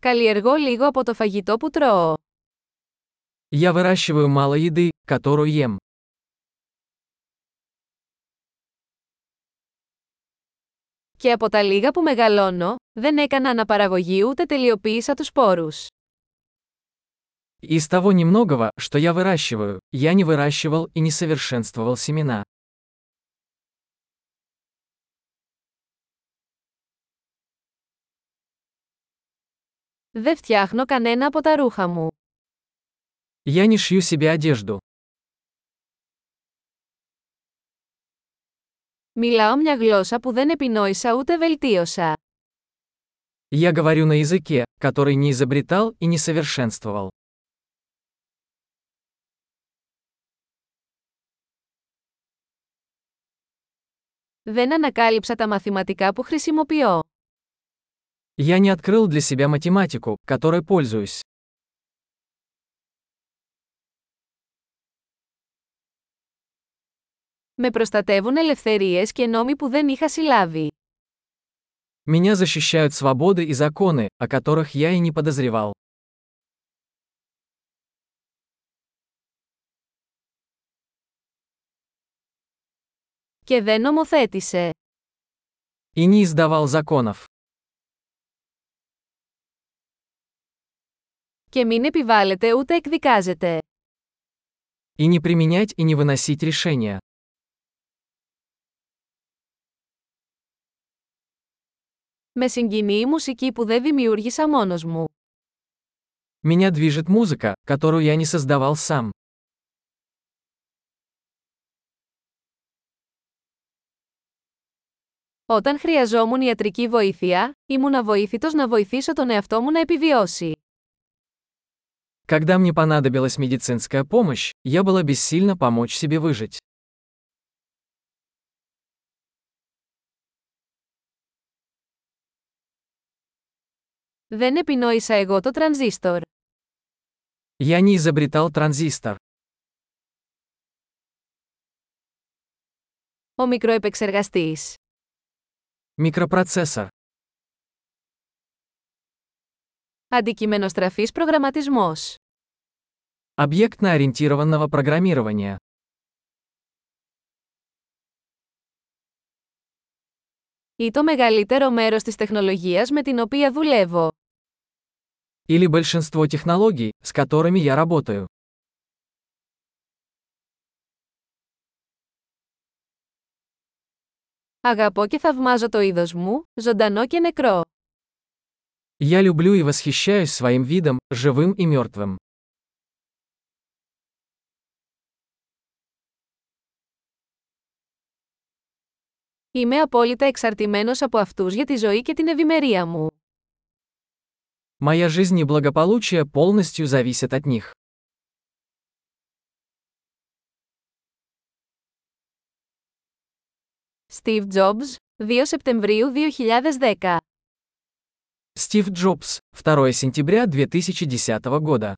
Καλλιεργώ λίγο από το φαγητό που τρώω. Я выращиваю мало еды, которую ем. Και από τα λίγα που μεγαλώνω, δεν έκανα αναπαραγωγή ούτε τελειοποίησα τους σπόρους. Из того немногого, что я выращиваю, я не выращивал и не совершенствовал семена. Δεν φτιάχνω κανένα από τα ρούχα μου. Я не шью себе одежду. Μιλάω μια γλώσσα που δεν επινόησα ούτε βελτίωσα. Я говорю на языке, который не изобретал и не совершенствовал. Δεν ανακάλυψα τα μαθηματικά που χρησιμοποιώ. Я не открыл для себя математику, которой пользуюсь. Με προστατεύουν ελευθερίες και νόμοι που δεν είχα συλλάβει. Меня защищают свободы и законы, о которых я и не подозревал. Και δεν νομοθέτησε. И не издавал законов. Και μην επιβάλλεται ούτε εκδικάζεται. И не применять и не выносить решения. Με συγκινεί η μουσική που δεν δημιούργησα μόνος μου. Меня движет музыка, которую я не создавал сам. Όταν χρειαζόμουν ιατρική βοήθεια, ήμουν αβοήθητος να βοηθήσω τον εαυτό μου να επιβιώσει. Когда мне понадобилась медицинская помощь, я была бессильна помочь себе выжить. Δεν επινόησα εγώ το τρανζίστορ. Я не изобретал транзистор. Ο μικροεπεξεργαστής. Микропроцессор. Αντικειμενοστραφής προγραμματισμός. Объектно-ориентированного программирования. Ή το μεγαλύτερο μέρος της τεχνολογίας με την οποία δουλεύω. Или большинство технологий, с которыми я работаю. Αγαπώ και θαυμάζω το είδος μου, ζωντανό και νεκρό. Я люблю и восхищаюсь своим видом, живым и мертвым. Είμαι απόλυτα εξαρτημένος από αυτούς για τη ζωή και την ευημερία μου. Моя жизнь и благополучие полностью зависят от них. Steve Jobs, 2 Σεπτεμβρίου 2010 Стив Джобс, 2 сентября 2010 года.